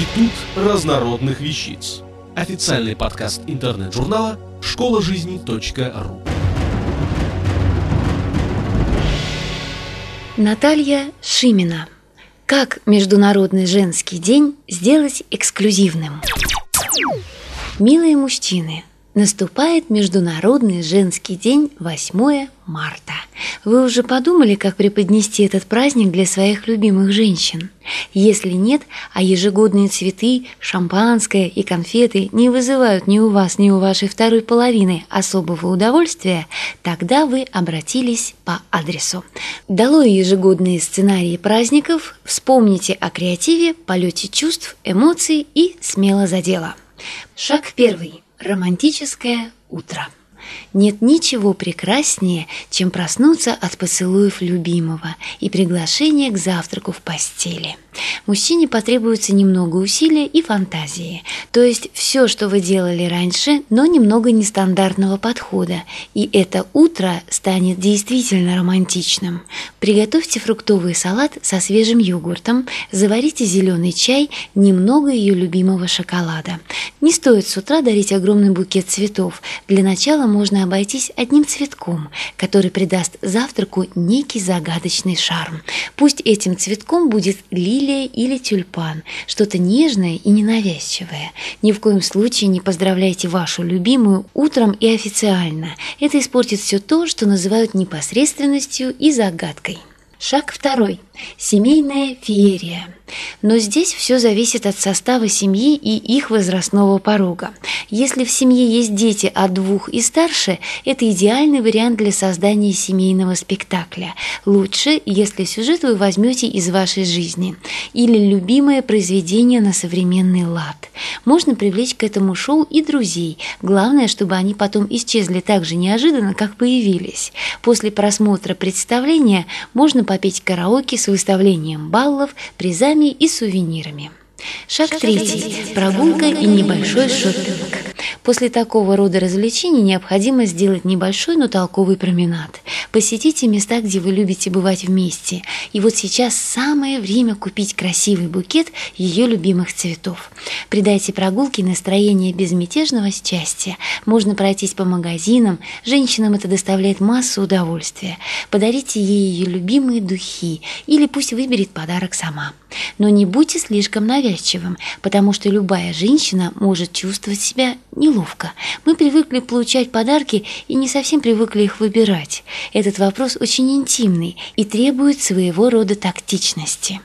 Институт разнородных вещиц. Официальный подкаст интернет-журнала школа жизни.ру. Наталья Шимина. Как Международный женский день сделать эксклюзивным? Милые мужчины, Наступает Международный женский день 8 марта. Вы уже подумали, как преподнести этот праздник для своих любимых женщин? Если нет, а ежегодные цветы, шампанское и конфеты не вызывают ни у вас, ни у вашей второй половины особого удовольствия, тогда вы обратились по адресу. Долой ежегодные сценарии праздников, вспомните о креативе, полете чувств, эмоций и смело за дело. Шаг первый. Романтическое утро. Нет ничего прекраснее, чем проснуться от поцелуев любимого и приглашения к завтраку в постели. Мужчине потребуется немного усилия и фантазии, то есть все, что вы делали раньше, но немного нестандартного подхода, и это утро станет действительно романтичным. Приготовьте фруктовый салат со свежим йогуртом, заварите зеленый чай, немного ее любимого шоколада. Не стоит с утра дарить огромный букет цветов. Для начала можно обойтись одним цветком, который придаст завтраку некий загадочный шарм. Пусть этим цветком будет лилия или тюльпан, что-то нежное и ненавязчивое. Ни в коем случае не поздравляйте вашу любимую утром и официально. Это испортит все то, что называют непосредственностью и загадкой. Шаг второй. Семейная феерия. Но здесь все зависит от состава семьи и их возрастного порога. Если в семье есть дети от двух и старше, это идеальный вариант для создания семейного спектакля. Лучше, если сюжет вы возьмете из вашей жизни или любимое произведение на современный лад. Можно привлечь к этому шоу и друзей. Главное, чтобы они потом исчезли так же неожиданно, как появились. После просмотра представления можно попеть караоке с выставлением баллов, призами и сувенирами. Шаг третий. Прогулка и небольшой шопинг. После такого рода развлечений необходимо сделать небольшой, но толковый променад. Посетите места, где вы любите бывать вместе. И вот сейчас самое время купить красивый букет ее любимых цветов. Придайте прогулке настроение безмятежного счастья. Можно пройтись по магазинам. Женщинам это доставляет массу удовольствия. Подарите ей ее любимые духи. Или пусть выберет подарок сама. Но не будьте слишком навязчивым, потому что любая женщина может чувствовать себя неловко. Мы привыкли получать подарки и не совсем привыкли их выбирать. Этот вопрос очень интимный и требует своего рода тактичности.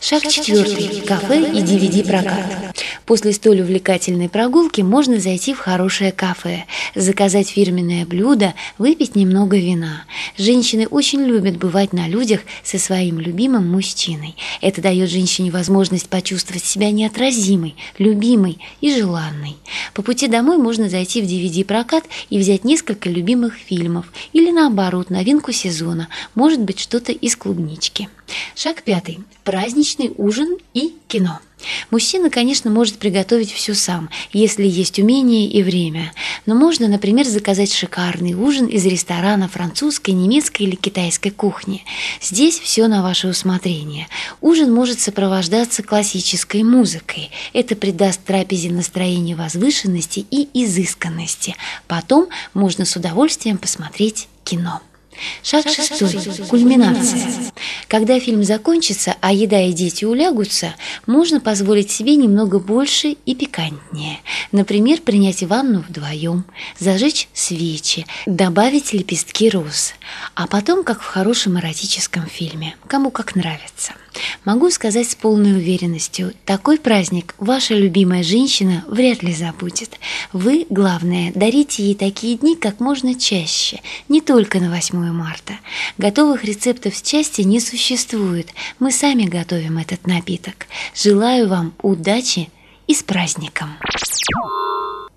Шаг четвертый. Кафе и DVD-прокат. После столь увлекательной прогулки можно зайти в хорошее кафе, заказать фирменное блюдо, выпить немного вина. Женщины очень любят бывать на людях со своим любимым мужчиной. Это дает женщине возможность почувствовать себя неотразимой, любимой и желанной. По пути домой можно зайти в DVD-прокат и взять несколько любимых фильмов или наоборот новинку сезона, может быть что-то из клубнички. Шаг пятый. Праздничный ужин и кино. Мужчина, конечно, может приготовить все сам, если есть умение и время. Но можно, например, заказать шикарный ужин из ресторана французской, немецкой или китайской кухни. Здесь все на ваше усмотрение. Ужин может сопровождаться классической музыкой. Это придаст трапезе настроение возвышенности и изысканности. Потом можно с удовольствием посмотреть кино. Шаг шестой. Кульминация. Когда фильм закончится, а еда и дети улягутся, можно позволить себе немного больше и пикантнее. Например, принять ванну вдвоем, зажечь свечи, добавить лепестки роз. А потом, как в хорошем эротическом фильме, кому как нравится. Могу сказать с полной уверенностью, такой праздник ваша любимая женщина вряд ли забудет. Вы, главное, дарите ей такие дни как можно чаще, не только на 8 марта. Готовых рецептов счастья не существует, мы сами готовим этот напиток. Желаю вам удачи и с праздником!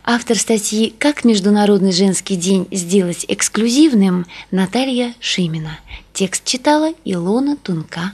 Автор статьи «Как Международный женский день сделать эксклюзивным» Наталья Шимина. Текст читала Илона Тунка.